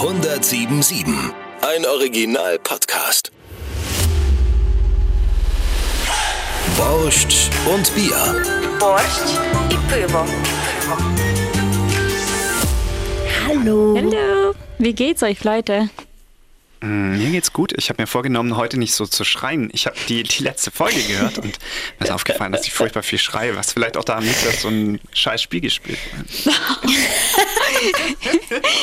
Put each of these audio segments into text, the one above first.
1077. Ein Original-Podcast. Borscht und Bier. Borscht und Pövo. Hallo. Hallo. Wie geht's euch, Leute? Mm, Mir geht's gut. Ich habe mir vorgenommen, heute nicht so zu schreien. Ich habe die, die letzte Folge gehört und mir ist aufgefallen, dass ich furchtbar viel schreie, was vielleicht auch daran liegt, dass so ein scheiß Spiel gespielt wird.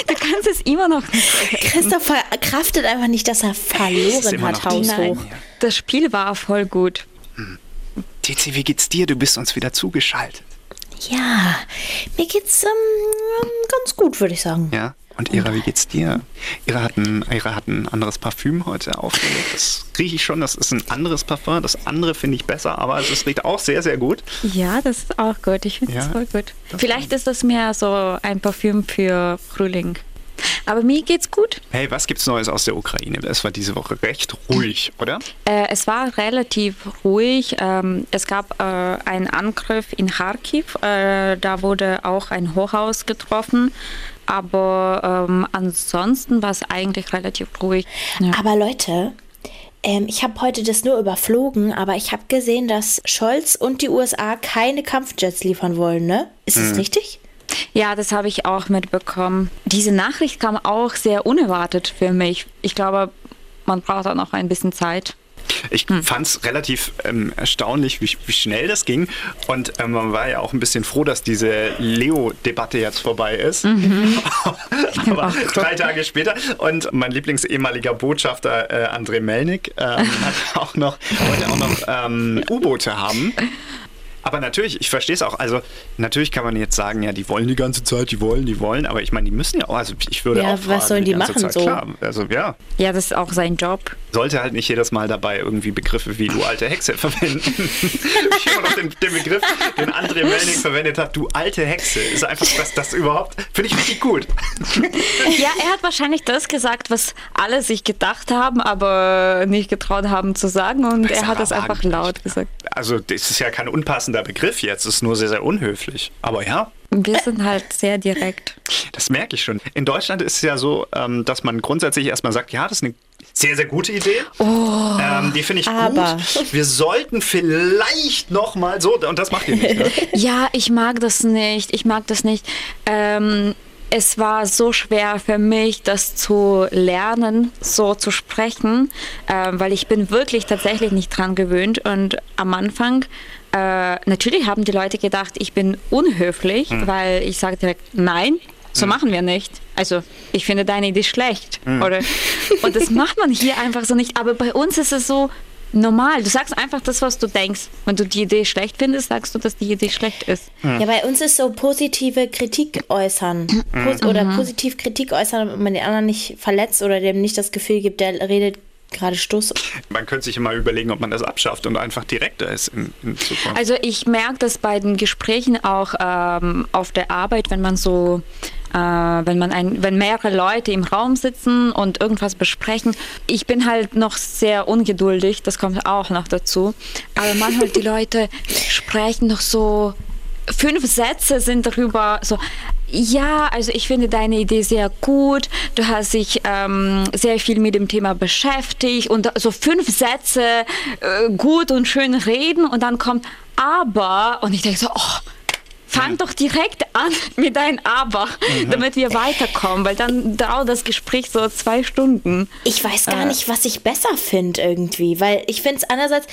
Du kannst es immer noch nicht. Christopher kraftet einfach nicht, dass er verloren hat, haushoch. Nein, das Spiel war voll gut. TC, wie geht's dir? Du bist uns wieder zugeschaltet. Ja, mir geht's ähm, ganz gut, würde ich sagen. Ja? Und Ira, wie geht's dir? Ira hat ein, Ira hat ein anderes Parfüm heute aufgelegt. Das rieche ich schon, das ist ein anderes Parfum. Das andere finde ich besser, aber es riecht auch sehr, sehr gut. Ja, das ist auch gut. Ich finde es Ja, voll gut. Vielleicht ist das mehr so ein Parfüm für Frühling. Aber mir geht's gut. Hey, was gibt's Neues aus der Ukraine? Es war diese Woche recht ruhig, oder? Äh, es war relativ ruhig. Ähm, es gab äh, einen Angriff in Kharkiv. Äh, da wurde auch ein Hochhaus getroffen. Aber ähm, ansonsten war es eigentlich relativ ruhig. Ja. Aber Leute, ähm, ich habe heute das nur überflogen, aber ich habe gesehen, dass Scholz und die USA keine Kampfjets liefern wollen, ne? Ist das richtig? Ja, das habe ich auch mitbekommen. Diese Nachricht kam auch sehr unerwartet für mich. Ich glaube, man braucht auch noch ein bisschen Zeit. Ich fand's relativ ähm, erstaunlich, wie, wie schnell das ging. Und ähm, man war ja auch ein bisschen froh, dass diese Leo-Debatte jetzt vorbei ist. Aber drei Tage später. Und mein Lieblingsehemaliger Botschafter äh, André Melnik ähm, hat auch noch, wollte auch noch ähm, U-Boote haben. Aber natürlich, ich verstehe es auch. Also, natürlich kann man jetzt sagen, ja, die wollen die ganze Zeit, die wollen, die wollen. Aber ich meine, die müssen ja auch. Also, ich würde Ja, auch. was fragen, sollen die ganze machen Zeit. so? Klar, also, ja. Ja, das ist auch sein Job. Sollte halt nicht jedes Mal dabei irgendwie Begriffe wie du alte Hexe verwenden. ich immer noch den, den Begriff, den André Melnik verwendet hat, du alte Hexe. Ist einfach das, das überhaupt, finde ich richtig gut. Ja, er hat wahrscheinlich das gesagt, was alle sich gedacht haben, aber nicht getraut haben zu sagen. Und Das er hat es einfach laut gesagt. Also, das ist ja kein unpassender Begriff jetzt, ist nur sehr, sehr unhöflich. Aber ja, Wir sind halt sehr direkt. das merke ich schon. In Deutschland ist es ja so, ähm, dass man grundsätzlich erstmal sagt, ja, das ist eine sehr, sehr gute Idee. ähm, die finde ich aber. gut. Wir sollten vielleicht noch mal so, und das macht ihr nicht, ne? Ja, ich mag das nicht. Ich mag das nicht. Ähm, es war so schwer für mich, das zu lernen, so zu sprechen, ähm, weil ich bin wirklich tatsächlich nicht dran gewöhnt. Und am Anfang, äh, natürlich haben die Leute gedacht, ich bin unhöflich, weil ich sage direkt, nein, so machen wir nicht. Also ich finde deine Idee schlecht. Oder, und das macht man hier einfach so nicht. Aber bei uns ist es so normal. Du sagst einfach das, was du denkst. Wenn du die Idee schlecht findest, sagst du, dass die Idee schlecht ist. Ja, bei uns ist so positive Kritik äußern. Pos Oder positiv Kritik äußern, damit man den anderen nicht verletzt oder dem nicht das Gefühl gibt, der redet gerade Stuss. Man könnte sich immer überlegen, ob man das abschafft und einfach direkter ist in, in Zukunft. Also ich merke das bei den Gesprächen auch ähm, auf der Arbeit, wenn man so, äh, wenn man ein, wenn mehrere Leute im Raum sitzen und irgendwas besprechen. Ich bin halt noch sehr ungeduldig, das kommt auch noch dazu. Aber manchmal die Leute sprechen noch so fünf Sätze sind darüber so. Ja, also ich finde deine Idee sehr gut. Du hast dich ähm, sehr viel mit dem Thema beschäftigt und so fünf Sätze äh, gut und schön reden und dann kommt aber und ich denke so, oh, fang doch direkt an mit deinem aber, damit wir weiterkommen, weil dann dauert das Gespräch so zwei Stunden. Ich weiß gar Äh. nicht, was ich besser finde irgendwie, weil ich finde es einerseits,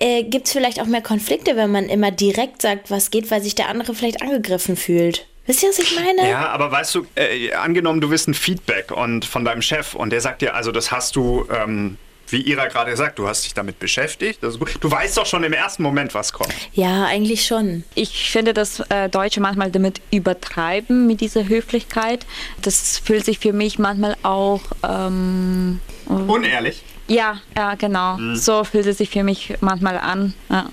äh, gibt es vielleicht auch mehr Konflikte, wenn man immer direkt sagt, was geht, weil sich der andere vielleicht angegriffen fühlt. Wisst ihr, was ich meine? Ja, aber weißt du, äh, angenommen, du wirst ein Feedback und von deinem Chef und der sagt dir, also das hast du, ähm, wie Ira gerade sagt, du hast dich damit beschäftigt. Das ist gut. Du weißt doch schon im ersten Moment, was kommt. Ja, eigentlich schon. Ich finde, dass äh, Deutsche manchmal damit übertreiben, mit dieser Höflichkeit. Das fühlt sich für mich manchmal auch, ähm, Unehrlich. ja, ja, genau. So fühlt es sich für mich manchmal an. Ja.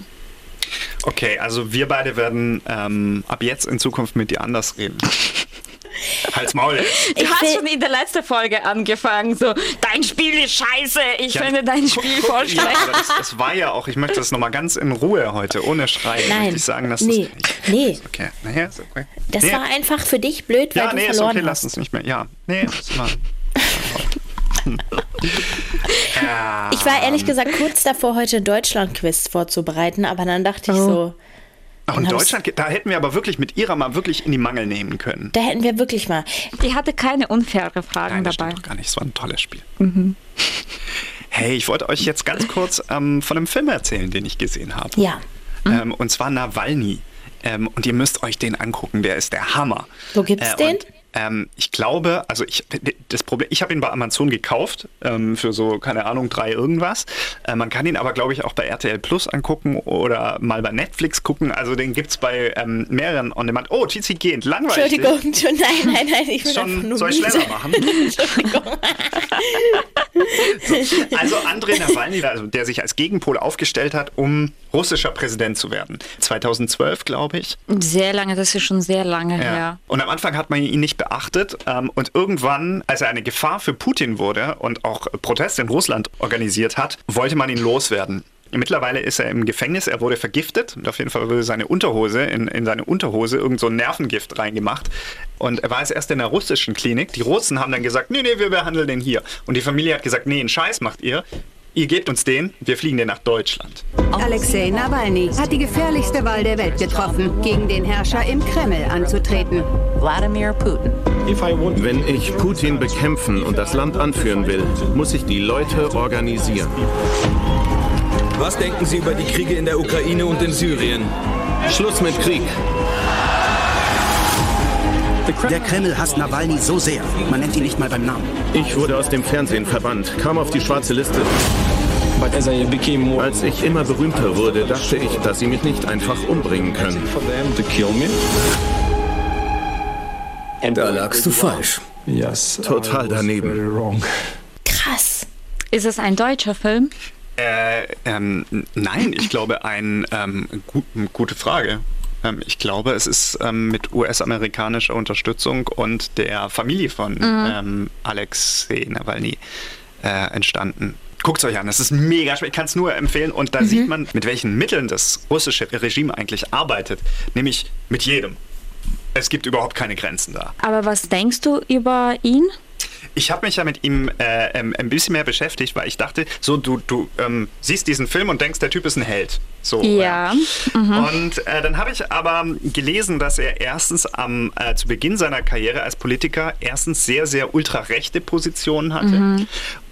Okay, also wir beide werden ähm, ab jetzt in Zukunft mit dir anders reden. Halt's Maul. jetzt. Du Ich hast schon in der letzten Folge angefangen, so, dein Spiel ist scheiße, ich Ja, finde dein Spiel voll Ja, schlecht. aber das, das war ja auch, ich möchte das nochmal ganz in Ruhe heute, ohne Schreien. Nein. Möchte ich sagen, dass nee, das, nee. Okay, naja, ist okay. Das nee. war einfach für dich blöd, weil Ja, du nee, ist verloren okay, lass hast. uns nicht mehr. Ja, nee, ist mal. Ich war ehrlich gesagt kurz davor, heute Deutschland-Quiz vorzubereiten, aber dann dachte ich so, Auch in Deutschland, da hätten wir aber wirklich mit ihrer mal wirklich in die Mangel nehmen können. da hätten wir wirklich mal. Die hatte keine unfaire Fragen Nein, das dabei. doch gar nicht. Es war ein tolles Spiel. Hey, ich wollte euch jetzt ganz kurz ähm, von einem Film erzählen, den ich gesehen habe. Ja. Ähm, und zwar Nawalny. Ähm, und ihr müsst euch den angucken, der ist der Hammer. Wo gibt's Äh, den? Ähm, ich glaube, also ich, das Problem, ich habe ihn bei Amazon gekauft ähm, für so, keine Ahnung, drei irgendwas. Äh, man kann ihn aber, glaube ich, auch bei RTL Plus angucken oder mal bei Netflix gucken. Also den gibt es bei ähm, mehreren On-Demand. Oh, TC Gehend, langweilig. Entschuldigung, Entschuldigung, nein, nein, nein, ich einfach Schon, nur soll ich schneller machen? so, also Andrei Nawalny, also der sich als Gegenpol aufgestellt hat, um russischer Präsident zu werden. 2012, glaube ich. Sehr lange, das ist schon sehr lange her. Und am Anfang hat man ihn nicht beachtet. Ähm, und irgendwann, als er eine Gefahr für Putin wurde und auch Proteste in Russland organisiert hat, wollte man ihn loswerden. Mittlerweile ist er im Gefängnis, er wurde vergiftet und auf jeden Fall wurde seine Unterhose, in, in seine Unterhose irgend so ein Nervengift reingemacht. Und er war jetzt erst in der russischen Klinik. Die Russen haben dann gesagt, nee, nee, wir behandeln den hier. Und die Familie hat gesagt, nee, einen Scheiß macht ihr. Ihr gebt uns den, wir fliegen den nach Deutschland. Alexei Nawalny hat die gefährlichste Wahl der Welt getroffen, gegen den Herrscher im Kreml anzutreten. Wladimir Putin. Wenn ich Putin bekämpfen und das Land anführen will, muss ich die Leute organisieren. Was denken Sie über die Kriege in der Ukraine und in Syrien? Schluss mit Krieg. Der Kreml hasst Nawalny so sehr. Man nennt ihn nicht mal beim Namen. Ich wurde aus dem Fernsehen verbannt, kam auf die schwarze Liste. Als ich immer berühmter wurde, dachte ich, dass sie mich nicht einfach umbringen können. Da lagst du falsch. Total daneben. Krass. Ist es ein deutscher Film? Äh, ähm, nein, ich glaube, ein, ähm, gu gute Frage. Ähm, ich glaube, es ist ähm, mit US-amerikanischer Unterstützung und der Familie von ähm, Alexei Nawalny äh, entstanden. Guckt es euch an, es ist mega schwer. Ich kann es nur empfehlen. Und da sieht man, mit welchen Mitteln das russische Regime eigentlich arbeitet. Nämlich mit jedem. Es gibt überhaupt keine Grenzen da. Aber was denkst du über ihn? Ich habe mich ja mit ihm äh, ein bisschen mehr beschäftigt, weil ich dachte, so du, du ähm, siehst diesen Film und denkst, der Typ ist ein Held. So, Ja. Und äh, dann habe ich aber gelesen, dass er erstens am äh, zu Beginn seiner Karriere als Politiker erstens sehr, sehr ultrarechte Positionen hatte.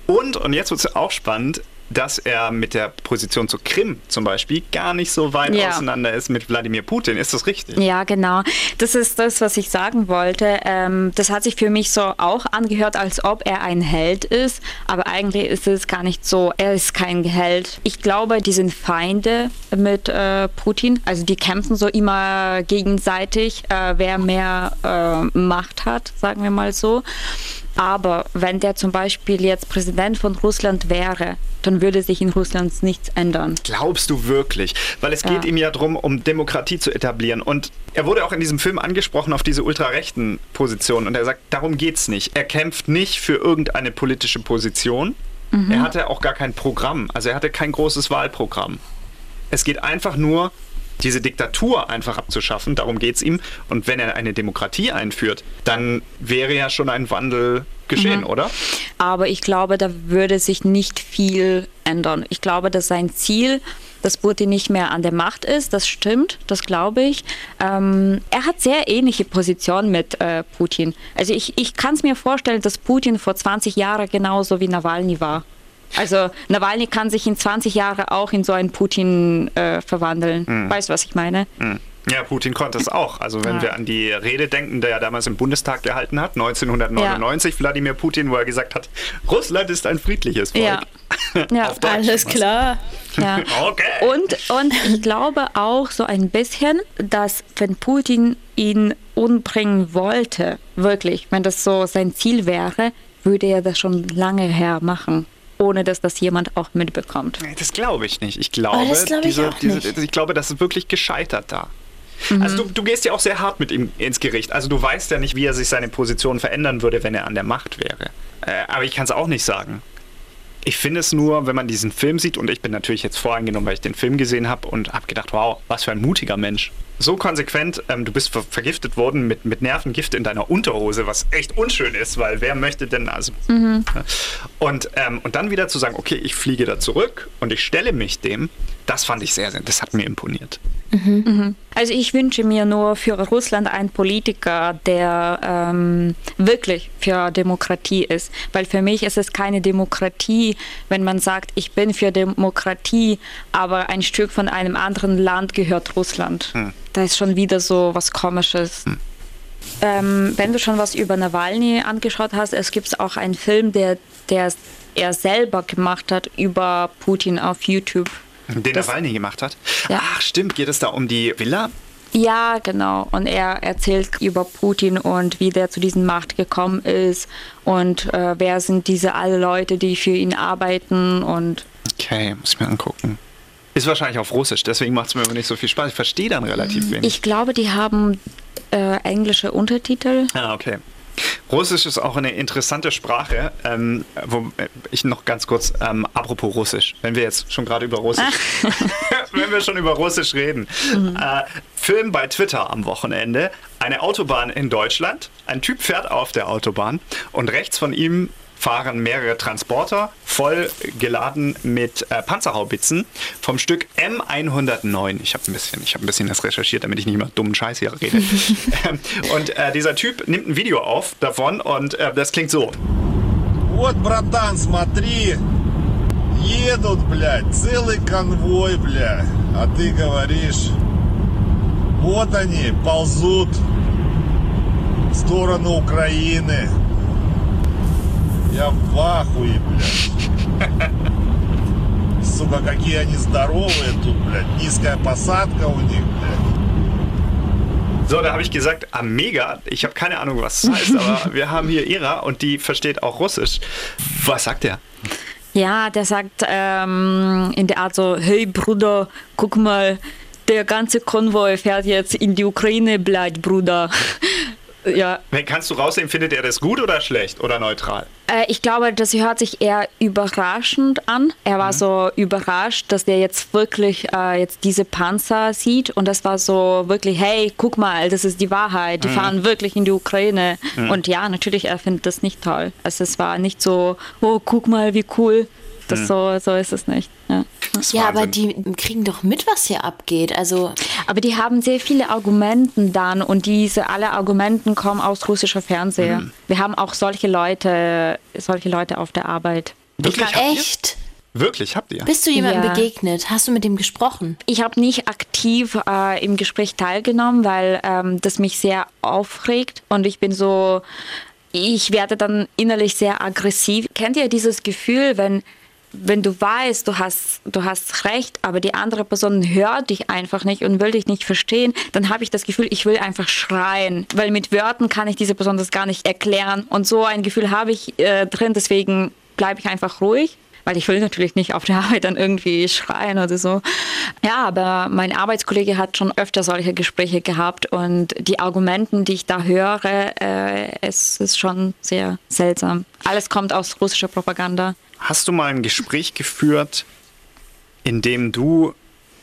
Und, und jetzt wird es auch spannend, dass er mit der Position zur Krim zum Beispiel gar nicht so weit Ja. auseinander ist mit Wladimir Putin. Ist das richtig? Ja, genau. Das ist das, was ich sagen wollte. Ähm, das hat sich für mich so auch angehört, als ob er ein Held ist, aber eigentlich ist es gar nicht so. Er ist kein Held. Ich glaube, die sind Feinde mit äh, Putin. Also die kämpfen so immer gegenseitig, äh, wer mehr äh, Macht hat, sagen wir mal so. Aber wenn der zum Beispiel jetzt Präsident von Russland wäre, dann würde sich in Russland nichts ändern. Glaubst du wirklich? Weil es geht Ja. ihm ja darum, um Demokratie zu etablieren. Und er wurde auch in diesem Film angesprochen auf diese ultrarechten Positionen. Und er sagt, darum geht's nicht. Er kämpft nicht für irgendeine politische Position. Er hatte auch gar kein Programm. Also er hatte kein großes Wahlprogramm. Es geht einfach nur, diese Diktatur einfach abzuschaffen. Darum geht's ihm. Und wenn er eine Demokratie einführt, dann wäre ja schon ein Wandel geschehen, oder? Aber ich glaube, da würde sich nicht viel ändern. Ich glaube, dass sein Ziel, dass Putin nicht mehr an der Macht ist, das stimmt, das glaube ich. Ähm, er hat sehr ähnliche Positionen mit äh, Putin. Also ich, ich kann es mir vorstellen, dass Putin vor 20 Jahren genauso wie Nawalny war. Also Nawalny kann sich in 20 Jahren auch in so einen Putin äh, verwandeln. Weißt du, was ich meine? Hm. Ja, Putin konnte es auch. Also wenn Ja. wir an die Rede denken, der er damals im Bundestag gehalten hat, 1999, Wladimir Putin, wo er gesagt hat, Russland ist ein friedliches Volk. Ja. Ja. Alles klar. Ja. Okay. Und, und ich glaube auch so ein bisschen, dass wenn Putin ihn umbringen wollte, wirklich, wenn das so sein Ziel wäre, würde er das schon lange her machen, ohne dass das jemand auch mitbekommt. Das glaube ich nicht. Ich glaube, Oh, das glaube ich diese, diese, ich glaube, das ist wirklich gescheitert da. Mhm. Also du, du gehst ja auch sehr hart mit ihm ins Gericht. Also du weißt ja nicht, wie er sich seine Position verändern würde, wenn er an der Macht wäre. Äh, aber ich kann es auch nicht sagen. Ich finde es nur, wenn man diesen Film sieht, und ich bin natürlich jetzt voreingenommen, weil ich den Film gesehen habe und habe gedacht, wow, was für ein mutiger Mensch. So konsequent, ähm, du bist ver vergiftet worden mit, mit Nervengift in deiner Unterhose, was echt unschön ist, weil wer möchte denn also. Mhm. Und, ähm, und dann wieder zu sagen, okay, ich fliege da zurück und ich stelle mich dem, das fand ich sehr, sehr, das hat mir imponiert. Mhm. Also ich wünsche mir nur für Russland einen Politiker, der ähm, wirklich für Demokratie ist. Weil für mich ist es keine Demokratie, wenn man sagt, ich bin für Demokratie, aber ein Stück von einem anderen Land gehört Russland. Hm. Da ist schon wieder so was Komisches. Hm. Ähm, wenn du schon was über Nawalny angeschaut hast, es gibt auch einen Film, der, der er selber gemacht hat über Putin auf YouTube. Den Das- Nawalny gemacht hat? Ja. Ach, stimmt. Geht es da um die Villa? Ja, genau. Und er erzählt über Putin und wie der zu diesen Macht gekommen ist und äh, wer sind diese alle Leute, die für ihn arbeiten und Okay, muss ich mir angucken. Ist wahrscheinlich auf Russisch, deswegen macht es mir aber nicht so viel Spaß. Ich verstehe dann relativ wenig. ich glaube, die haben äh, englische Untertitel. Ah, okay. Russisch ist auch eine interessante Sprache, ähm, wo ich noch ganz kurz, ähm, apropos Russisch, wenn wir jetzt schon gerade über Russisch, wenn wir schon über Russisch reden. Äh, Film bei Twitter am Wochenende, eine Autobahn in Deutschland, ein Typ fährt auf der Autobahn und rechts von ihm fahren mehrere Transporter voll geladen mit äh, Panzerhaubitzen vom Stück M109. Ich habe ein bisschen, ich habe ein bisschen das recherchiert, damit ich nicht mehr dummen Scheiß hier rede. Ähm, und äh, dieser Typ nimmt ein Video auf davon und äh, das klingt so. Вот, братан, смотри. Едут, блядь, целый конвой, бля. А ты говоришь, вот они, ползут в сторону Украины. Я в ахуе, блядь. Сука, какие они здоровые тут, блядь. Низкая посадка у них, блядь. So, da habe ich gesagt, ah, mega. Ich habe keine Ahnung, was das heißt, aber wir haben hier Ira und die versteht auch Russisch. Was sagt er? Ja, der sagt ähm, in der Art so, hey Bruder, guck mal, der ganze Konvoi fährt jetzt in die Ukraine, bleib Bruder. ja, Kannst du raussehen, findet er das gut oder schlecht oder neutral? Äh, ich glaube, das hört sich eher überraschend an. Er war so überrascht, dass der jetzt wirklich äh, jetzt diese Panzer sieht und das war so wirklich, hey, guck mal, das ist die Wahrheit. Die Mhm. fahren wirklich in die Ukraine. Mhm. Und ja, natürlich, er findet das nicht toll. Also es war nicht so, oh, guck mal, wie cool. Das Mhm. so, so ist es nicht. Ja. Ja, aber die kriegen doch mit, was hier abgeht. Also Aber die haben sehr viele Argumenten dann und diese alle Argumenten kommen aus russischer Fernseher. Mhm. Wir haben auch solche Leute, solche Leute auf der Arbeit. Wirklich? Habt ihr? echt? Wirklich, habt ihr? Bist du jemandem Ja. begegnet? Hast du mit dem gesprochen? Ich habe nicht aktiv äh, im Gespräch teilgenommen, weil ähm, das mich sehr aufregt und ich bin so, ich werde dann innerlich sehr aggressiv. Kennt ihr dieses Gefühl, wenn wenn du weißt, du hast, du hast recht, aber die andere Person hört dich einfach nicht und will dich nicht verstehen, dann habe ich das Gefühl, ich will einfach schreien, weil mit Wörtern kann ich diese Person das gar nicht erklären. Und so ein Gefühl habe ich äh, drin, deswegen bleibe ich einfach ruhig. Weil ich will natürlich nicht auf der Arbeit dann irgendwie schreien oder so. Ja, aber mein Arbeitskollege hat schon öfter solche Gespräche gehabt und die Argumenten, die ich da höre, äh, es ist schon sehr seltsam. Alles kommt aus russischer Propaganda. Hast du mal ein Gespräch geführt, in dem du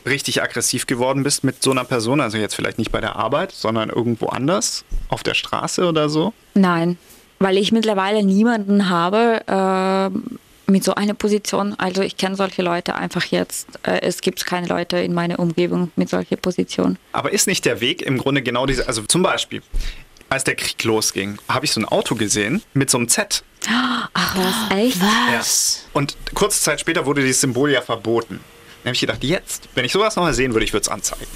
richtig aggressiv geworden bist mit so einer Person? Also jetzt vielleicht nicht bei der Arbeit, sondern irgendwo anders, auf der Straße oder so? Nein, weil ich mittlerweile niemanden habe äh, mit so einer Position. Also ich kenne solche Leute einfach jetzt. Äh, es gibt keine Leute in meiner Umgebung mit solcher Position. Aber ist nicht der Weg im Grunde genau dieser, also zum Beispiel, als der Krieg losging, habe ich so ein Auto gesehen mit so einem Z. Ach was, echt? Ja. Und kurze Zeit später wurde dieses Symbol ja verboten. Dann habe ich gedacht, jetzt, wenn ich sowas nochmal sehen würde, ich würde es anzeigen.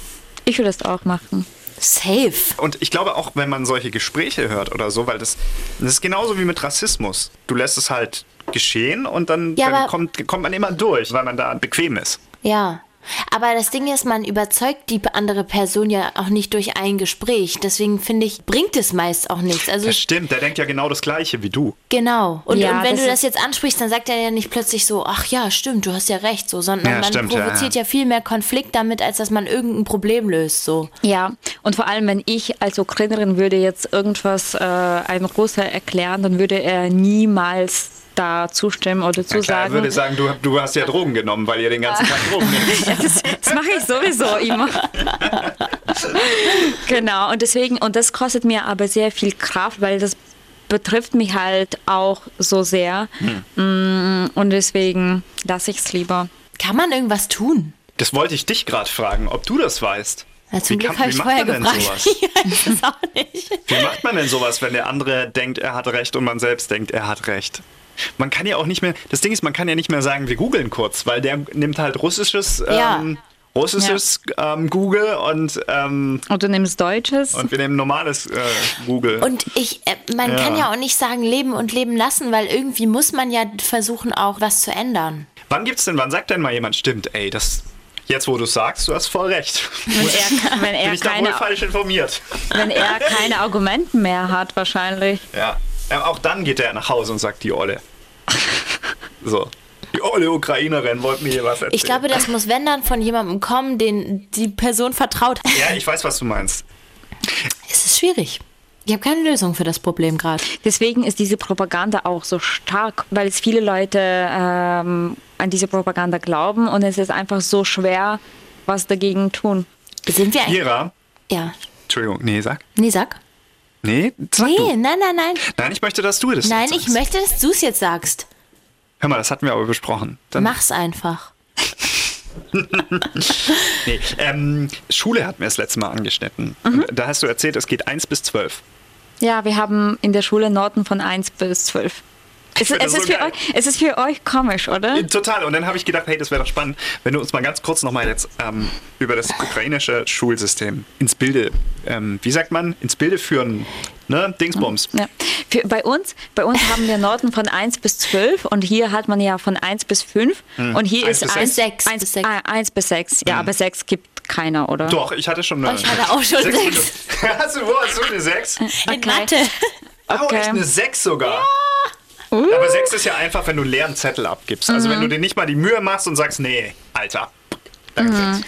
Ich würde es auch machen. Safe. Und ich glaube auch, wenn man solche Gespräche hört oder so, weil das, das ist genauso wie mit Rassismus. Du lässt es halt geschehen und dann, Ja, dann kommt, kommt man immer durch, weil man da bequem ist. Ja. Aber das Ding ist, man überzeugt die andere Person ja auch nicht durch ein Gespräch. Deswegen finde ich, bringt es meist auch nichts. Also Das stimmt, der denkt ja genau das Gleiche wie du. Genau. Und, Ja, und wenn das du das jetzt ansprichst, dann sagt er ja nicht plötzlich so, ach ja, stimmt, du hast ja recht, so, sondern Ja, man stimmt, ja, provoziert ja. ja, viel mehr Konflikt damit, als dass man irgendein Problem löst, so. Ja, und vor allem, wenn ich als Ukrainerin würde jetzt irgendwas äh, einem Russe erklären, dann würde er niemals da zustimmen oder Na klar, zusagen. er würde sagen, du, du hast ja Drogen genommen, weil ihr den ganzen Tag Drogen nehmt. Ja, das, das mache ich sowieso immer. genau, und deswegen, und das kostet mir aber sehr viel Kraft, weil das betrifft mich halt auch so sehr. Mm, Und deswegen lasse ich es lieber. Kann man irgendwas tun? Das wollte ich dich gerade fragen, ob du das weißt. Ja, zum Wie Glück kann- habe ich macht vorher man denn gefragt. sowas? Ich weiß es auch nicht. Wie macht man denn sowas, wenn der andere denkt, er hat recht und man selbst denkt, er hat recht? Man kann ja auch nicht mehr, das Ding ist, man kann ja nicht mehr sagen, wir googeln kurz, weil der nimmt halt russisches, Ja. ähm, russisches ähm, Google und, ähm, Und du nimmst Deutsches. und wir nehmen normales äh, Google. Und ich, äh, man Ja. kann ja auch nicht sagen leben und leben lassen, weil irgendwie muss man ja versuchen, auch was zu ändern. wann gibt's denn, wann sagt denn mal jemand, stimmt, ey, das, jetzt wo du sagst, du hast voll recht. Wenn er, wenn Bin er, ich da wohl keine, falsch informiert? wenn er keine Argumente mehr hat, wahrscheinlich. Ja. Ja. Auch dann geht er nach Hause und sagt, die Olle. so. Die olle Ukrainerin wollte mir hier was erzählen. Ich glaube, das muss, wenn dann, von jemandem kommen, den die Person vertraut. Ja, ich weiß, was du meinst. Es ist schwierig. Ich habe keine Lösung für das Problem gerade. Deswegen ist diese Propaganda auch so stark, weil es viele Leute ähm, an diese Propaganda glauben und es ist einfach so schwer, was dagegen tun. Sind wir eigentlich. Ira, Ja. Entschuldigung, nee, sag. Nee, sag. Nee, sag Nee, du. nein, nein, nein. Nein, ich möchte, dass du das Nein, sagst. ich möchte, dass du es jetzt sagst. Hör mal, das hatten wir aber besprochen. Dann, Mach's einfach. nee, ähm, Schule hatten wir das letzte Mal angeschnitten. Mhm. Da hast du erzählt, es geht 1 bis 12. Ja, wir haben in der Schule Noten von 1 bis 12. Es, es, ist so für euch, es ist für euch komisch, oder? Äh, Total. Und dann habe ich gedacht, hey, das wäre doch spannend, wenn du uns mal ganz kurz nochmal jetzt ähm, über das ukrainische Schulsystem ins Bilde, ähm, wie sagt man, ins Bilde führen, ne? Dingsbums. Ja. Für, bei, uns, bei uns haben wir Noten von 1 bis 12 und hier hat man ja von 1 bis 5 Hm. und hier Eins ist bis 1 sechs. 1 Bis sechs. Ah, 1 bis 6. Ja, aber 6 gibt keiner, oder? Doch, ich hatte schon eine. Ich hatte auch schon sechs. Minuten. hast, du, wo hast du eine 6? In Okay. Mathe. Oh, Okay. echt eine 6 sogar. Aber 6 ist ja einfach, wenn du einen leeren Zettel abgibst. Also Mhm. wenn du dir nicht mal die Mühe machst und sagst, nee, Alter. Mhm. sechs.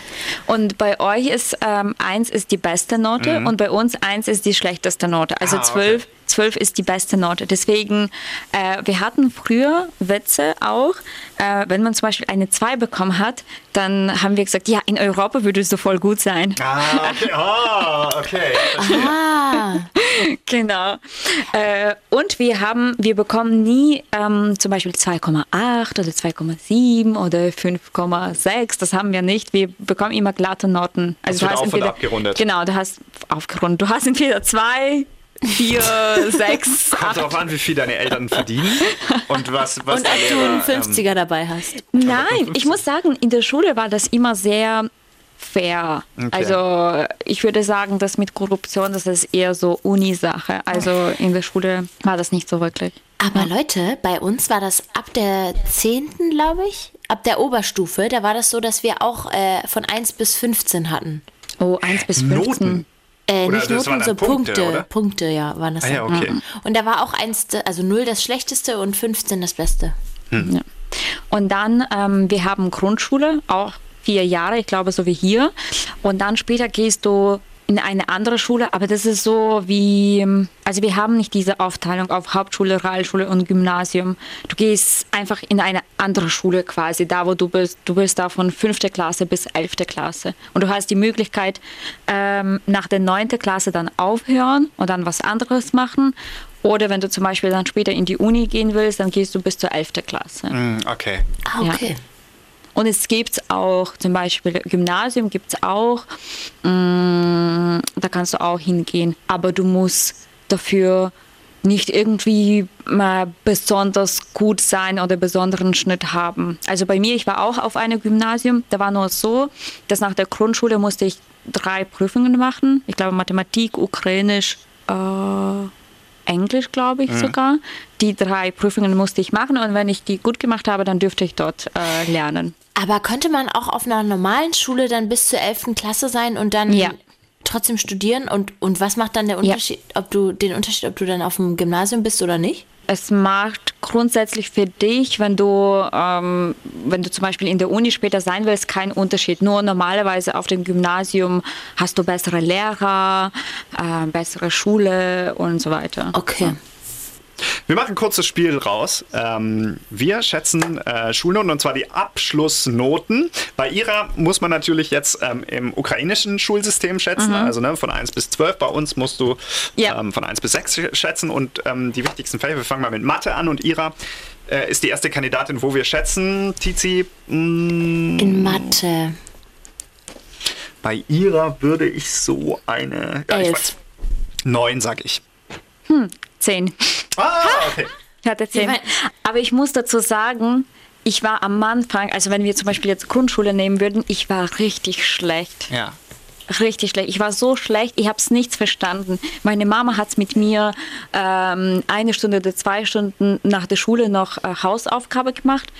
Und bei euch ist ähm, 1 ist die beste Note und bei uns 1 ist die schlechteste Note. Also Mhm. Ah, okay. 12, 12 ist die beste Note. Deswegen, äh, wir hatten früher Witze auch, äh, wenn man zum Beispiel eine 2 bekommen hat, dann haben wir gesagt, ja, in Europa würdest du voll gut sein. Ah, okay. Ah, okay. Ah, Genau. Äh, und wir haben, wir bekommen nie ähm, zum Beispiel 2,8 oder 2,7 oder 5,6. Das haben wir nicht. Wir bekommen immer glatte Noten. Das Also wird auf und abgerundet. Genau, du hast aufgerundet. Du hast entweder 2, 4, 6, Kommt 8. darauf an, wie viel deine Eltern verdienen und was, was und ob du einen ähm, 50er dabei hast. Nein, ich muss sagen, in der Schule war das immer sehr fair. Okay. Also ich würde sagen, dass mit Korruption, das ist eher so Uni-Sache. Also in der Schule war das nicht so wirklich. Aber Leute, bei uns war das ab der 10., glaube ich, ab der Oberstufe, da war das so, dass wir auch äh, von 1 bis 15 hatten. Oh, 1 bis 15. Noten. Äh, Oder nicht waren Noten, so Punkte, Punkte. oder? Punkte, ja, waren das. Ah ja, okay. Und da war auch 1, also 0 das Schlechteste und 15 das Beste. Ja. Und dann, ähm, wir haben Grundschule, auch vier Jahre, ich glaube, so wie hier. Und dann später gehst du in eine andere Schule, aber das ist so wie, also wir haben nicht diese Aufteilung auf Hauptschule, Realschule und Gymnasium. Du gehst einfach in eine andere Schule quasi, da wo du bist. Du bist da von fünfte Klasse bis elfte Klasse. Und du hast die Möglichkeit, ähm, nach der neunten Klasse dann aufhören und dann was anderes machen. Oder wenn du zum Beispiel dann später in die Uni gehen willst, dann gehst du bis zur elfte Klasse. Hm, Okay. Ah, Ja. Und es gibt auch zum Beispiel Gymnasium gibt es auch, mm, da kannst du auch hingehen, aber du musst dafür nicht irgendwie mal besonders gut sein oder besonderen Schnitt haben. Also bei mir, ich war auch auf einem Gymnasium, da war nur so, dass nach der Grundschule musste ich drei Prüfungen machen. Ich glaube Mathematik, Ukrainisch, äh, Englisch, glaube ich sogar. Die drei Prüfungen musste ich machen und wenn ich die gut gemacht habe, dann dürfte ich dort äh, lernen. Aber könnte man auch auf einer normalen Schule dann bis zur 11. Klasse sein und dann Ja. trotzdem studieren? Und, und was macht dann der Unterschied, ob du den Unterschied, ob du dann auf dem Gymnasium bist oder nicht? Es macht grundsätzlich für dich, wenn du, ähm, wenn du zum Beispiel in der Uni später sein willst, keinen Unterschied. Nur normalerweise auf dem Gymnasium hast du bessere Lehrer, äh, bessere Schule und so weiter. Okay. Wir machen ein kurzes Spiel raus. Ähm, wir schätzen äh, Schulnoten und zwar die Abschlussnoten. Bei ihrer muss man natürlich jetzt ähm, im ukrainischen Schulsystem schätzen, Mhm. also ne, von 1 bis 12. Bei uns musst du Ja. ähm, von 1 bis 6 schätzen und ähm, die wichtigsten Fächer. Wir fangen mal mit Mathe an und ihrer äh, ist die erste Kandidatin, wo wir schätzen. Tizi, mh, In Mathe. bei ihrer würde ich so eine. Ja, ich Elf. weiß, neun, sag ich. Zehn. Ah, okay. Ich hatte zehn. Ja, weil- Aber ich muss dazu sagen, ich war am Anfang, also wenn wir zum Beispiel jetzt Grundschule nehmen würden, ich war richtig schlecht. Ja. Richtig schlecht. Ich war so schlecht, ich habe es nichts verstanden. Meine Mama hat es mit mir ähm, eine Stunde oder zwei Stunden nach der Schule noch äh, Hausaufgabe gemacht.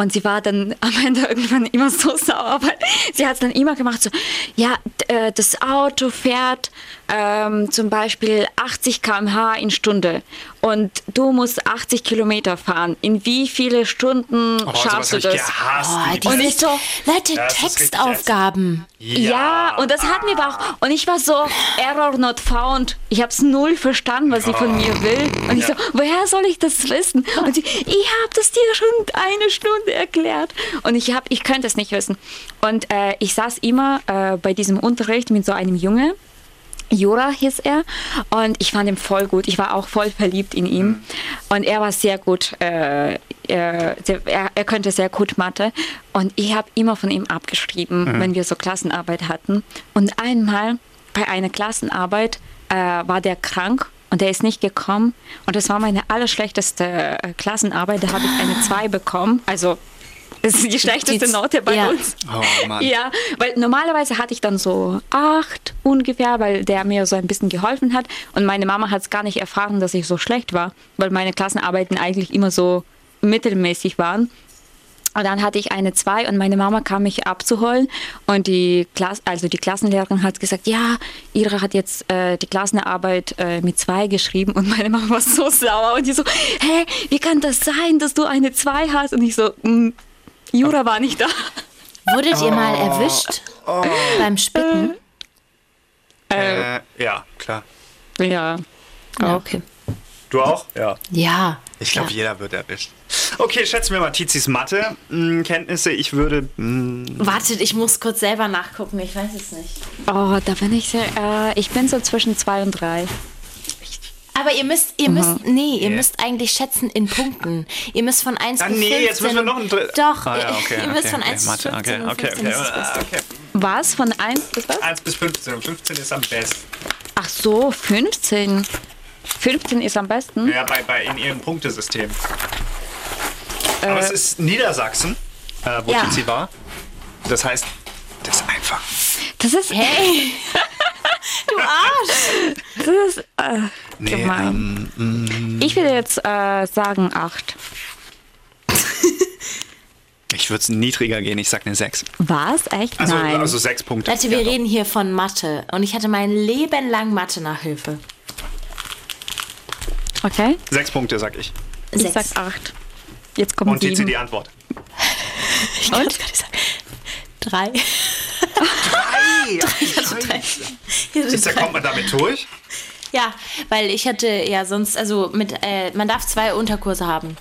Und sie war dann am Ende irgendwann immer so sauer, weil sie hat es dann immer gemacht, so, ja, äh, das Auto fährt ähm, zum Beispiel 80 km/h in Stunde und du musst 80 Kilometer fahren. In wie viele Stunden Oh, sowas schaffst du ich das? gehasst. Oh, Die- Und ich so, Leute, Ja, Textaufgaben. ja, und das hat mir aber auch. Und ich war so, Error not found. Ich habe es null verstanden, was sie von mir will. Und ich so, woher soll ich das wissen? Und sie, ich habe das dir schon eine Stunde erklärt. Und ich, hab, ich könnte es nicht wissen. Und äh, ich saß immer äh, bei diesem Unterricht mit so einem Junge. Jura hieß er und ich fand ihn voll gut. Ich war auch voll verliebt in ihn und er war sehr gut. Äh, er, sehr- er, er könnte sehr gut Mathe und ich habe immer von ihm abgeschrieben, wenn wir so Klassenarbeit hatten. Und einmal bei einer Klassenarbeit äh, war der krank und der ist nicht gekommen und das war meine allerschlechteste äh, Klassenarbeit. Da habe ich eine 2 bekommen. Also das ist die schlechteste Die- Note bei ja. uns. Oh Mann. Ja, weil normalerweise hatte ich dann so acht ungefähr, weil der mir so ein bisschen geholfen hat. Und meine Mama hat es gar nicht erfahren, dass ich so schlecht war, weil meine Klassenarbeiten eigentlich immer so mittelmäßig waren. Und dann hatte ich eine zwei und meine Mama kam mich abzuholen und die Klasse, also die Klassenlehrerin hat gesagt, ja, Ira hat jetzt äh, die Klassenarbeit äh, mit zwei geschrieben und meine Mama war so sauer und die so, hä, wie kann das sein, dass du eine zwei hast? Und ich so, "Mm, Jura war nicht da. Wurdet ihr mal erwischt beim Spicken? Äh, ja, klar. Ja. Ja, okay. Du auch? Ja. Ja. Ich glaube, jeder wird erwischt. Okay, schätzen wir mal Tizis Mathe-Kenntnisse. Ich würde. mm, mh, Wartet, ich muss kurz selber nachgucken, ich weiß es nicht. Oh, da bin ich sehr, äh, ich bin so zwischen zwei und drei. Aber ihr müsst, ihr müsst, nee, ihr müsst eigentlich schätzen in Punkten. Ihr müsst von 1 Ah, bis 15. nee, jetzt müssen wir noch ein Drittel. Doch, Ah, ja, okay, ihr müsst okay, von okay, 1 bis Mathe, 15 okay, okay, 15 okay, ist das ah, Beste. okay. Was? Von 1 bis was? 1 bis 15 und 15 ist am besten. Ach so, 15. 15 ist am besten. Ja, bei, bei in ihrem Punktesystem. Aber es ist Niedersachsen, äh, wo Ja. Tizi war. Das heißt, das ist einfach. Das ist, Hey, du Arsch! das ist äh, Nee, gemein. ähm, ich würde jetzt äh, sagen 8. ich würde es niedriger gehen, ich sag eine 6. Was? Echt? Also, Nein. also 6 Punkte. Leute, wir Ja, doch. reden hier von Mathe und ich hatte mein Leben lang Mathe-Nachhilfe. okay. 6 Punkte, sag ich. Ich Sechs. sag 8. Jetzt kommt Und Tizi 7. die Antwort. Ich kann's gar nicht sagen. Drei. Ist, da kommt man damit durch? Ja, weil ich hatte ja sonst, also mit, äh, man darf zwei Unterkurse haben.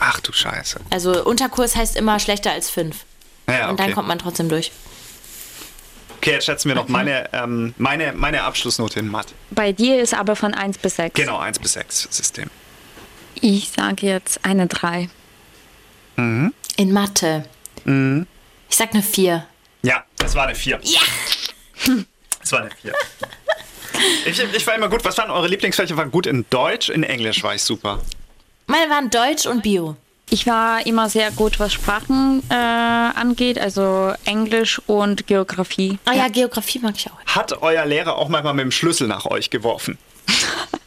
Ach du Scheiße. Also Unterkurs heißt immer schlechter als fünf. Ja, Und dann okay. kommt man trotzdem durch. Okay, jetzt schätzen wir noch meine, ähm, meine, meine Abschlussnote in Mathe. Bei dir ist aber von 1 bis 6. Genau, 1 bis 6 System. Ich sage jetzt eine 3. In Mathe. Mhm. Ich sag eine vier. Ja, das war eine 4. Ja! Das war eine 4. Ich, ich war immer gut. Was waren eure Lieblingsfächer? Waren gut in Deutsch, in Englisch war ich super. Meine waren Deutsch und Bio. Ich war immer sehr gut, was Sprachen äh, angeht, also Englisch und Geografie. Ah ja, Geografie mag ich auch. Hat euer Lehrer auch manchmal mit dem Schlüssel nach euch geworfen?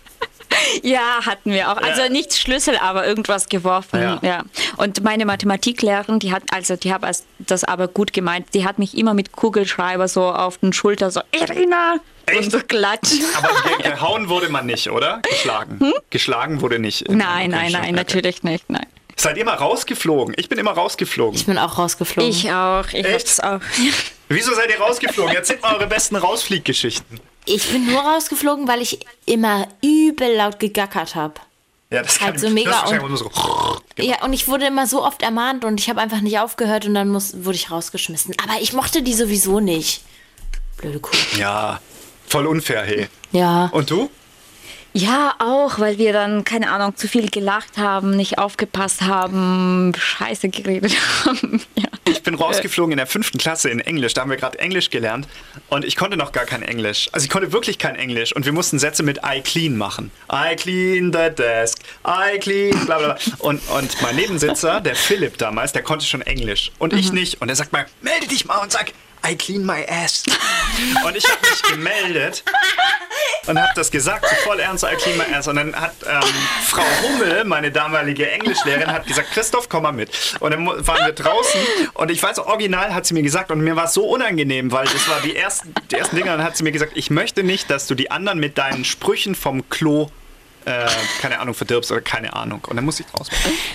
Ja, hatten wir auch. Also Ja. nicht Schlüssel, aber irgendwas geworfen. Ja. Ja. Und meine Mathematiklehrerin, die hat, also die hat das aber gut gemeint. Die hat mich immer mit Kugelschreiber so auf den Schulter so, Irina! Echt? Und so glatt. Aber ge gehauen wurde man nicht, oder? Geschlagen. Geschlagen wurde nicht. Hm? Nein, nein, nein, Okay. natürlich nicht, nein. Seid ihr mal rausgeflogen? Ich bin immer rausgeflogen. Ich bin auch rausgeflogen. Ich auch, ich Echt? hab's auch. Wieso seid ihr rausgeflogen? Erzählt mal eure besten Rausflieggeschichten. Ich bin nur rausgeflogen, weil ich immer übel laut gegackert habe. Ja, das Halt kann so ich- mega das und- so. Ja, und ich wurde immer so oft ermahnt und ich habe einfach nicht aufgehört und dann muss, wurde ich rausgeschmissen. Aber ich mochte die sowieso nicht. Blöde Kuh. Ja, voll unfair, hey. Ja. Und du? Ja, auch, weil wir dann, keine Ahnung, zu viel gelacht haben, nicht aufgepasst haben, Scheiße geredet haben. Ja. Ich bin rausgeflogen in der fünften Klasse in Englisch. Da haben wir gerade Englisch gelernt. Und ich konnte noch gar kein Englisch. Also ich konnte wirklich kein Englisch. Und wir mussten Sätze mit I clean machen. I clean the desk. I clean, bla bla bla. Und, und mein Nebensitzer, der Philipp damals, der konnte schon Englisch. Und ich nicht. Und er sagt mal, melde dich mal und sag, I clean my ass. Und ich habe mich gemeldet und habe das gesagt, so voll ernst, I clean my ass. Und dann hat ähm, Frau Hummel, meine damalige Englischlehrerin, hat gesagt, Christoph, komm mal mit. Und dann waren wir draußen und ich weiß, original hat sie mir gesagt und mir war es so unangenehm, weil das war die ersten, die ersten Dinge, dann hat sie mir gesagt, ich möchte nicht, dass du die anderen mit deinen Sprüchen vom Klo äh, keine Ahnung, verdirbst oder keine Ahnung. Und dann muss ich draus.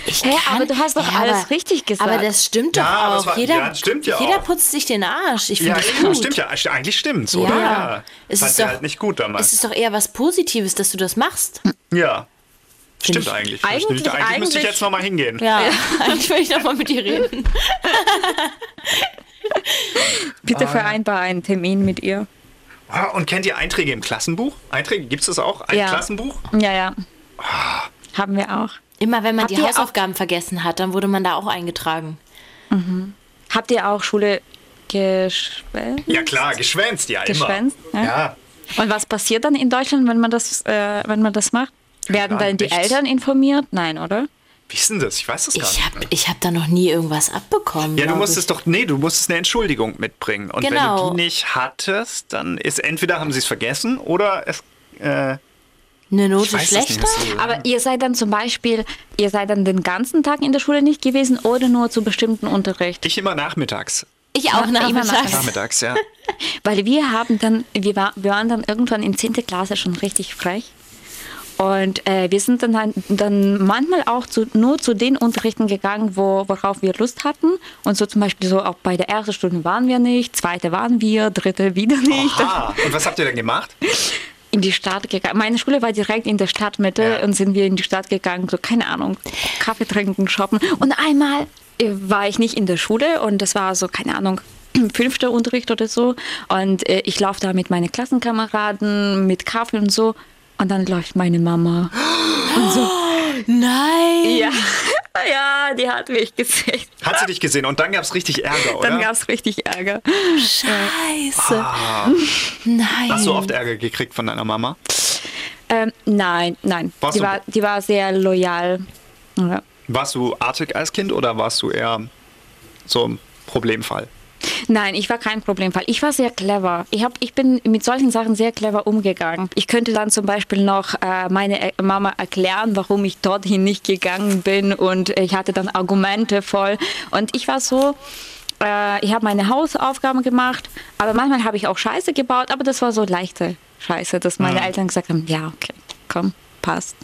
Ich Hä, aber du hast doch alles richtig gesagt. Aber das stimmt doch Ja, auch. war- jeder, ja, stimmt ja jeder auch. putzt sich den Arsch. Ich finde Ja, das gut. stimmt ja. Eigentlich stimmt's, Ja. oder? Ja. Es ist doch- halt nicht gut damals. Es ist doch eher was Positives, dass du das machst. Ja. Stimmt ich- eigentlich. Eigentlich- eigentlich, eigentlich müsste ich jetzt nochmal hingehen. Ja, eigentlich will ich noch mal mit dir reden. Bitte vereinbar einen Termin mit ihr. Ah, Und kennt ihr Einträge im Klassenbuch? Einträge, gibt es das auch? Ein Ja. Klassenbuch? Ja, ja. Haben wir auch. Immer wenn man Habt die Hausaufgaben vergessen hat, dann wurde man da auch eingetragen. Habt ihr auch Schule geschwänzt? Ja klar, geschwänzt, ja Geschwänzt, immer. ja. Ja. Und was passiert dann in Deutschland, wenn man das, äh, wenn man das macht? Werden Ja, dann die nichts. Eltern informiert? Nein, oder? Wie ist denn das? Ich weiß das gar Ich nicht. habe ich hab da noch nie irgendwas abbekommen. Ja, du musstest ich. doch, nee, du musstest eine Entschuldigung mitbringen. Und wenn Genau. du die nicht hattest, dann ist entweder haben sie es vergessen oder es. Äh, eine Note es nicht, schlechter. du- Aber ihr seid dann zum Beispiel, ihr seid dann den ganzen Tag in der Schule nicht gewesen oder nur zu bestimmten Unterricht? ich immer nachmittags. Ich auch Immer nachmittags. Nachmittags, ja. Weil wir haben dann, wir, war, wir waren dann irgendwann in 10. Klasse schon richtig frech. Und äh, wir sind dann, dann manchmal auch zu, nur zu den Unterrichten gegangen, wo, worauf wir Lust hatten. Und so zum Beispiel so auch bei der ersten Stunde waren wir nicht, zweite waren wir, dritte wieder nicht. Ah, und was habt ihr denn gemacht? In die Stadt gegangen. Meine Schule war direkt in der Stadtmitte Ja. und sind wir in die Stadt gegangen, so keine Ahnung, Kaffee trinken, shoppen. Und einmal äh, war ich nicht in der Schule und das war so, keine Ahnung, fünfter Unterricht oder so. Und äh, ich laufe da mit meinen Klassenkameraden, mit Kaffee und so. Und dann läuft meine Mama. Nein. Ja, ja, die hat mich gesehen. Hat sie dich gesehen und dann gab es richtig Ärger, oder? Dann gab es richtig Ärger. Scheiße. Nein. Hast du oft Ärger gekriegt von deiner Mama? Ähm, nein, nein. Warst Die du- war, die war sehr loyal. Ja. Warst du artig als Kind oder warst du eher so ein Problemfall? Nein, ich war kein Problemfall. Ich war sehr clever. Ich, hab, ich bin mit solchen Sachen sehr clever umgegangen. Ich könnte dann zum Beispiel noch äh, meine äh, Mama erklären, warum ich dorthin nicht gegangen bin und ich hatte dann Argumente voll. Und ich war so, äh, ich habe meine Hausaufgaben gemacht, aber manchmal habe ich auch Scheiße gebaut, aber das war so leichte Scheiße, dass meine Eltern gesagt haben, ja, okay, komm, passt.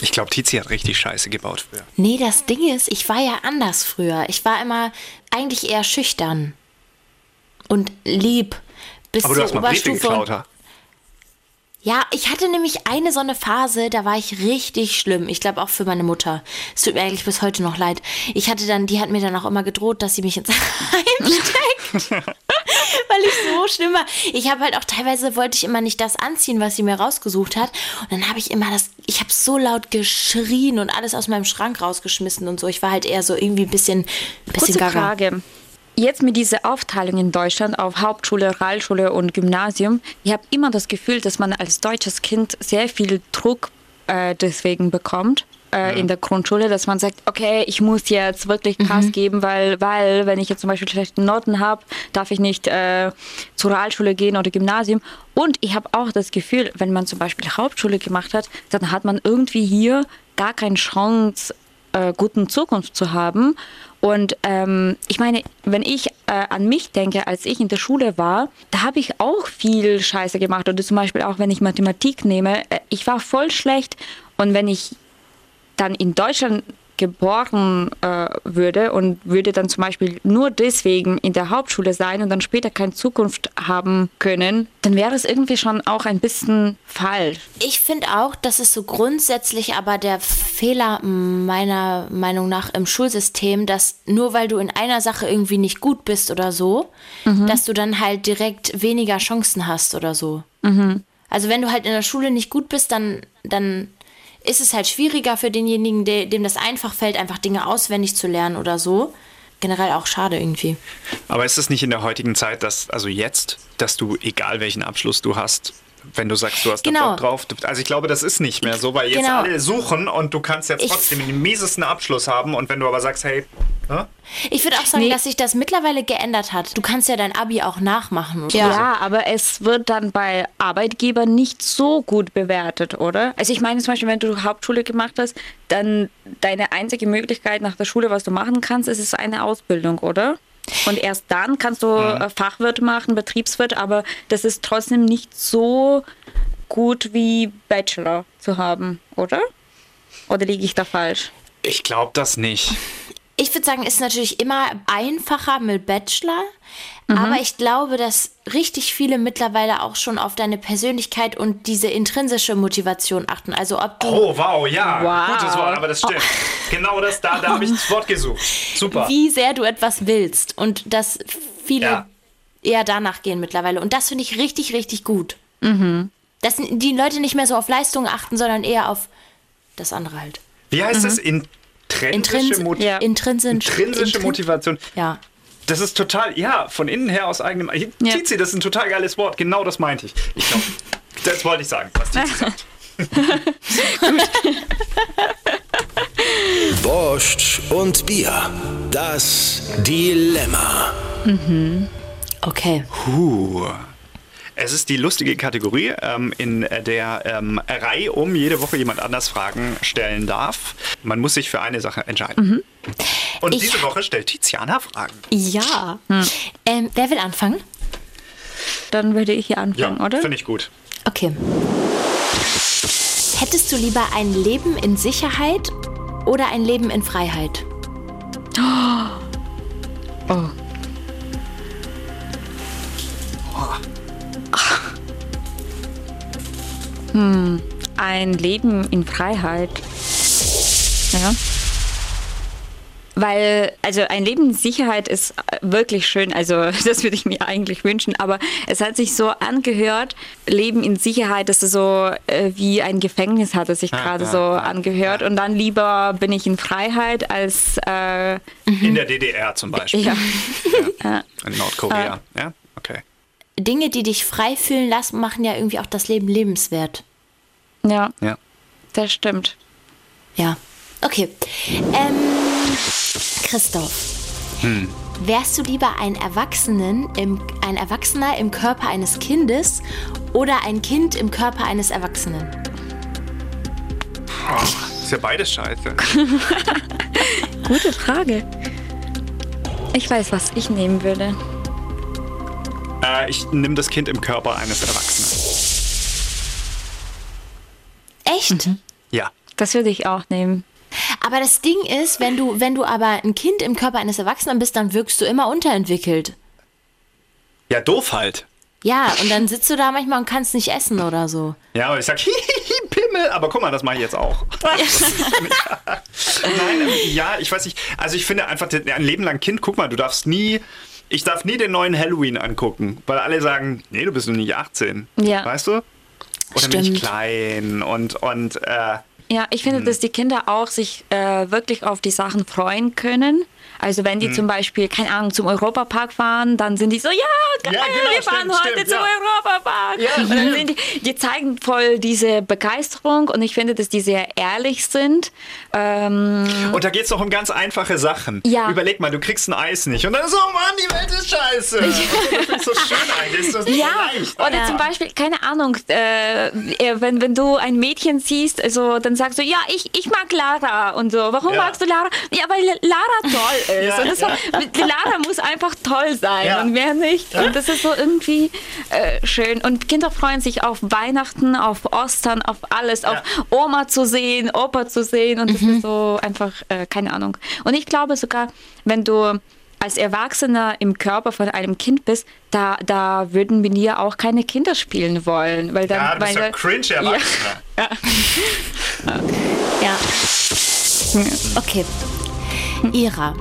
Ich glaube, Tizi hat richtig Scheiße gebaut früher. Nee, das Ding ist, ich war ja anders früher. Ich war immer eigentlich eher schüchtern und lieb. Bis Aber du zur hast mal Briefe Oberstufe. geklaut, ha? Ja, ich hatte nämlich eine so eine Phase, da war ich richtig schlimm. Ich glaube auch für meine Mutter. Es tut mir eigentlich bis heute noch leid. Ich hatte dann, die hat mir dann auch immer gedroht, dass sie mich ins Heim steckt. Weil ich so schlimm war. Ich habe halt auch teilweise wollte ich immer nicht das anziehen, was sie mir rausgesucht hat. Und dann habe ich immer das, ich habe so laut geschrien und alles aus meinem Schrank rausgeschmissen und so. Ich war halt eher so irgendwie ein bisschen, ein bisschen Kurze gaga. Frage. Jetzt mit dieser Aufteilung in Deutschland auf Hauptschule, Realschule und Gymnasium, ich habe immer das Gefühl, dass man als deutsches Kind sehr viel Druck äh, deswegen bekommt äh, in der Grundschule, dass man sagt, okay, ich muss jetzt wirklich Gas geben, weil, weil wenn ich jetzt zum Beispiel schlechte Noten habe, darf ich nicht äh, zur Realschule gehen oder Gymnasium. Und ich habe auch das Gefühl, wenn man zum Beispiel Hauptschule gemacht hat, dann hat man irgendwie hier gar keine Chance, äh, guten Zukunft zu haben. Und ähm, ich meine, wenn ich äh, an mich denke, als ich in der Schule war, da habe ich auch viel Scheiße gemacht. Oder zum Beispiel auch, wenn ich Mathematik nehme, äh, ich war voll schlecht. Und wenn ich dann in Deutschland geboren äh, würde und würde dann zum Beispiel nur deswegen in der Hauptschule sein und dann später keine Zukunft haben können, dann wäre es irgendwie schon auch ein bisschen falsch. Ich finde auch, das ist so grundsätzlich aber der Fehler meiner Meinung nach im Schulsystem, dass nur weil du in einer Sache irgendwie nicht gut bist oder so, dass du dann halt direkt weniger Chancen hast oder so. Also wenn du halt in der Schule nicht gut bist, dann, dann ist es halt schwieriger für denjenigen, de, dem das einfach fällt, einfach Dinge auswendig zu lernen oder so. Generell auch schade irgendwie. Aber ist es nicht in der heutigen Zeit, dass, also jetzt, dass du, egal welchen Abschluss du hast, wenn du sagst, du hast da Genau. Bock drauf. Also ich glaube, das ist nicht mehr so, weil jetzt Genau. alle suchen und du kannst jetzt Ich- trotzdem den miesesten Abschluss haben und wenn du aber sagst, hey, hä? Ich würde auch sagen, Nee. dass sich das mittlerweile geändert hat. Du kannst ja dein Abi auch nachmachen. Oder? Ja. aber es wird dann bei Arbeitgebern nicht so gut bewertet, oder? Also ich meine zum Beispiel, wenn du Hauptschule gemacht hast, dann deine einzige Möglichkeit nach der Schule, was du machen kannst, ist es eine Ausbildung, oder? Und erst dann kannst du äh, Fachwirt machen, Betriebswirt, aber das ist trotzdem nicht so gut wie Bachelor zu haben, oder? Oder liege ich da falsch? Ich glaube das nicht. Ich würde sagen, ist natürlich immer einfacher mit Bachelor. Aber ich glaube, dass richtig viele mittlerweile auch schon auf deine Persönlichkeit und diese intrinsische Motivation achten. Also ob du Oh, wow, ja. Wow. Gutes Wort, aber das stimmt. Genau das, da, da habe ich das Wort gesucht. Super. wie sehr du etwas willst. Und dass viele Ja. eher danach gehen mittlerweile. Und das finde ich richtig, richtig gut. Dass die Leute nicht mehr so auf Leistung achten, sondern eher auf das andere halt. Wie heißt es? Intrinsische, Intrins Mot Ja. Intrinsisch, intrinsische intrin- Motivation. Ja. Das ist total, ja, von innen her aus eigenem. Ja. Tizi, das ist ein total geiles Wort. Genau das meinte ich. Ich glaube, das wollte ich sagen, was Tizi sagt. Borscht und Bier. Das Dilemma. Okay. Puh. Es ist die lustige Kategorie, ähm, in der ähm, Reihe um jede Woche jemand anders Fragen stellen darf. Man muss sich für eine Sache entscheiden. Und Ich- diese Woche stellt Tiziana Fragen. Ja. Ähm, wer will anfangen? Dann würde ich hier anfangen, oder? finde ich gut. Okay. Hättest du lieber ein Leben in Sicherheit oder ein Leben in Freiheit? Oh. Hm, ein Leben in Freiheit. Ja. Weil, also ein Leben in Sicherheit ist äh, wirklich schön, also das würde ich mir eigentlich wünschen, aber es hat sich so angehört, Leben in Sicherheit, das ist so äh, wie ein Gefängnis hat es sich gerade ja, so ja, angehört und dann lieber bin ich in Freiheit als, äh, In der DDR zum Beispiel. ja. In Nordkorea. Ja, okay. Dinge, die dich frei fühlen lassen, machen ja irgendwie auch das Leben lebenswert. ja, Ja. das stimmt. Ja. Okay. Ähm, Christoph. Wärst du lieber ein, Erwachsenen im, ein Erwachsener im Körper eines Kindes oder ein Kind im Körper eines Erwachsenen? Oh, ist ja beides scheiße. Gute Frage. Ich weiß, was ich nehmen würde. Äh, ich nehme das Kind im Körper eines Erwachsenen. Echt? Ja. Das würde ich auch nehmen. Aber das Ding ist, wenn du, wenn du aber ein Kind im Körper eines Erwachsenen bist, dann wirkst du immer unterentwickelt. Ja, doof halt. Ja, und dann sitzt du da manchmal und kannst nicht essen oder so. Ja, aber ich sag, hihihi, Pimmel, aber guck mal, das mache ich jetzt auch. Nein, ähm, ja, ich weiß nicht. Also ich finde einfach, ein Leben lang Kind, guck mal, du darfst nie, ich darf nie den neuen Halloween angucken, weil alle sagen, nee, du bist noch nicht 18. Ja. Weißt du? Oder bin ich Stimmt. klein und, und äh, Ja, ich finde, dass die Kinder auch sich äh, wirklich auf die Sachen freuen können. Also wenn die zum Beispiel, keine Ahnung, zum Europapark fahren, dann sind die so, ja, geil, Ja, genau, wir fahren stimmt, heute stimmt, zum ja. Europapark. Ja, und dann sind die, die zeigen voll diese Begeisterung und ich finde, dass die sehr ehrlich sind. Ähm, Und da geht es doch um ganz einfache Sachen. Ja. Überleg mal, du kriegst ein Eis nicht. Und dann so, Mann, die Welt ist scheiße. Das finde ich so schön eigentlich. Ist das Ja, so leicht? oder zum Beispiel, keine Ahnung, äh, wenn, wenn du ein Mädchen siehst, also, dann sagst du, ja, ich, ich mag Lara und so. Warum Ja. magst du Lara? Ja, weil Lara toll toll ist. Ja, und das war, die Lara muss einfach toll sein Ja. und mehr nicht. Und das ist so irgendwie äh, schön. Und Kinder freuen sich auf Weihnachten, auf Ostern, auf alles, auf Oma zu sehen, Opa zu sehen. Und das ist so einfach, äh, keine Ahnung. Und ich glaube sogar, wenn du als Erwachsener im Körper von einem Kind bist, da, da würden wir dir auch keine Kinder spielen wollen. Weil dann, Ja, du bist ja cringe Erwachsener. Ja. Okay. Ira,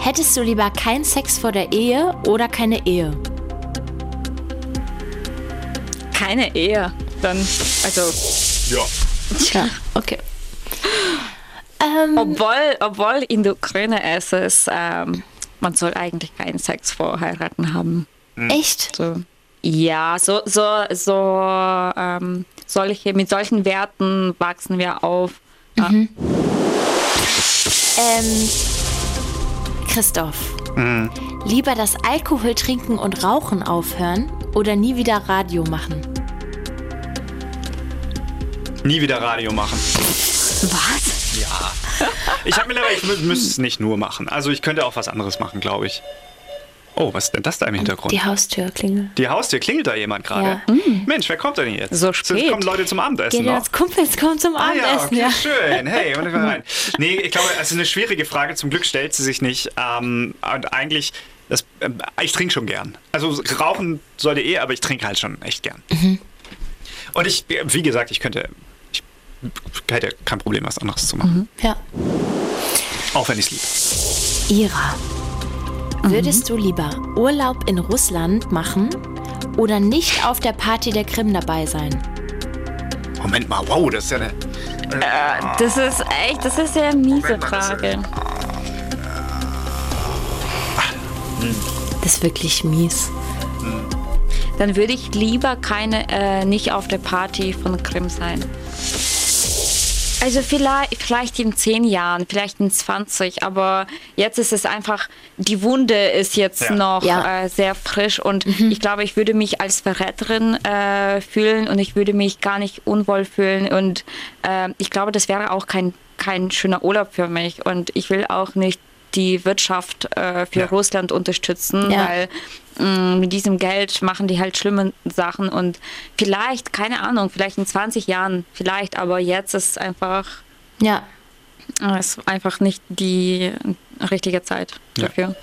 hättest du lieber keinen Sex vor der Ehe oder keine Ehe? keine Ehe. Dann, also Ja. Tja, okay. Ähm, Obwohl, obwohl in der Ukraine ist es, ähm, man soll eigentlich keinen Sex vor Heiraten haben. echt? So. Ja, so, so, so ähm, solche, mit solchen Werten wachsen wir auf. Ja. Ähm, Christoph, lieber das Alkohol trinken und Rauchen aufhören oder nie wieder Radio machen? Nie wieder Radio machen. Was? Ja. Ich habe mittlerweile, ich mü- müsste es nicht nur machen. Also ich könnte auch was anderes machen, glaube ich. Oh, was ist denn das da im Hintergrund? Die Haustür klingelt. Die Haustür klingelt da jemand gerade. Ja. Mensch, wer kommt denn jetzt? So Es spät. kommen Leute zum Abendessen Geht noch. als Kumpels, kommt zum Ah ja, Abendessen. okay, ja. schön. Hey, und ich rein. Nee, ich glaube, es ist eine schwierige Frage. Zum Glück stellt sie sich nicht. Ähm, und eigentlich, das, ähm, ich trinke schon gern. Also rauchen sollte eh, aber ich trinke halt schon echt gern. Und ich, wie gesagt, ich könnte, ich hätte kein Problem, was anderes zu machen. ja. Auch wenn ich es liebe. Ira, würdest du lieber Urlaub in Russland machen oder nicht auf der Party der Krim dabei sein? Moment mal, wow, das ist ja eine. Das ist echt, das ist eine miese mal, Frage. Das ist wirklich mies. Dann würde ich lieber keine, äh, nicht auf der Party von Krim sein. Also vielleicht, vielleicht in zehn Jahren, vielleicht in 20, aber jetzt ist es einfach, die Wunde ist jetzt Ja. noch Ja. äh, sehr frisch und ich glaube, ich würde mich als Verräterin äh, fühlen und ich würde mich gar nicht unwohl fühlen und äh, ich glaube, das wäre auch kein, kein schöner Urlaub für mich und ich will auch nicht die Wirtschaft äh, für Ja. Russland unterstützen, Ja. weil mh, mit diesem Geld machen die halt schlimme Sachen und vielleicht, keine Ahnung, vielleicht in 20 Jahren, vielleicht, aber jetzt ist einfach, Ja. äh, ist einfach nicht die richtige Zeit dafür.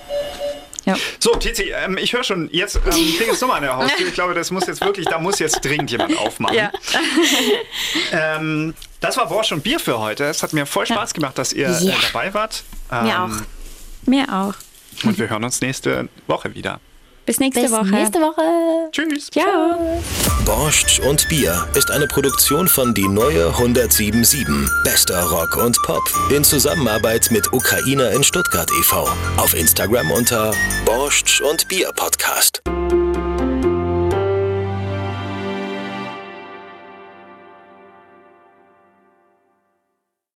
Ja. So, Tizi, ähm, ich höre schon, jetzt ähm, klingt es nochmal an der Haustür. Ich glaube, das muss jetzt wirklich, da muss jetzt dringend jemand aufmachen. Ja. Ähm, das war Borsch und Bier für heute. Es hat mir voll Spaß gemacht, dass ihr äh, dabei wart. Ähm, Mir auch. Mir auch. Und wir hören uns nächste Woche wieder. Bis nächste Bis Woche. nächste Woche. Tschüss. Ciao. Borscht und Bier ist eine Produktion von Die Neue 1077. Bester Rock und Pop. In Zusammenarbeit mit Ukrainer in Stuttgart e.V. Auf Instagram unter Borscht und Bier Podcast.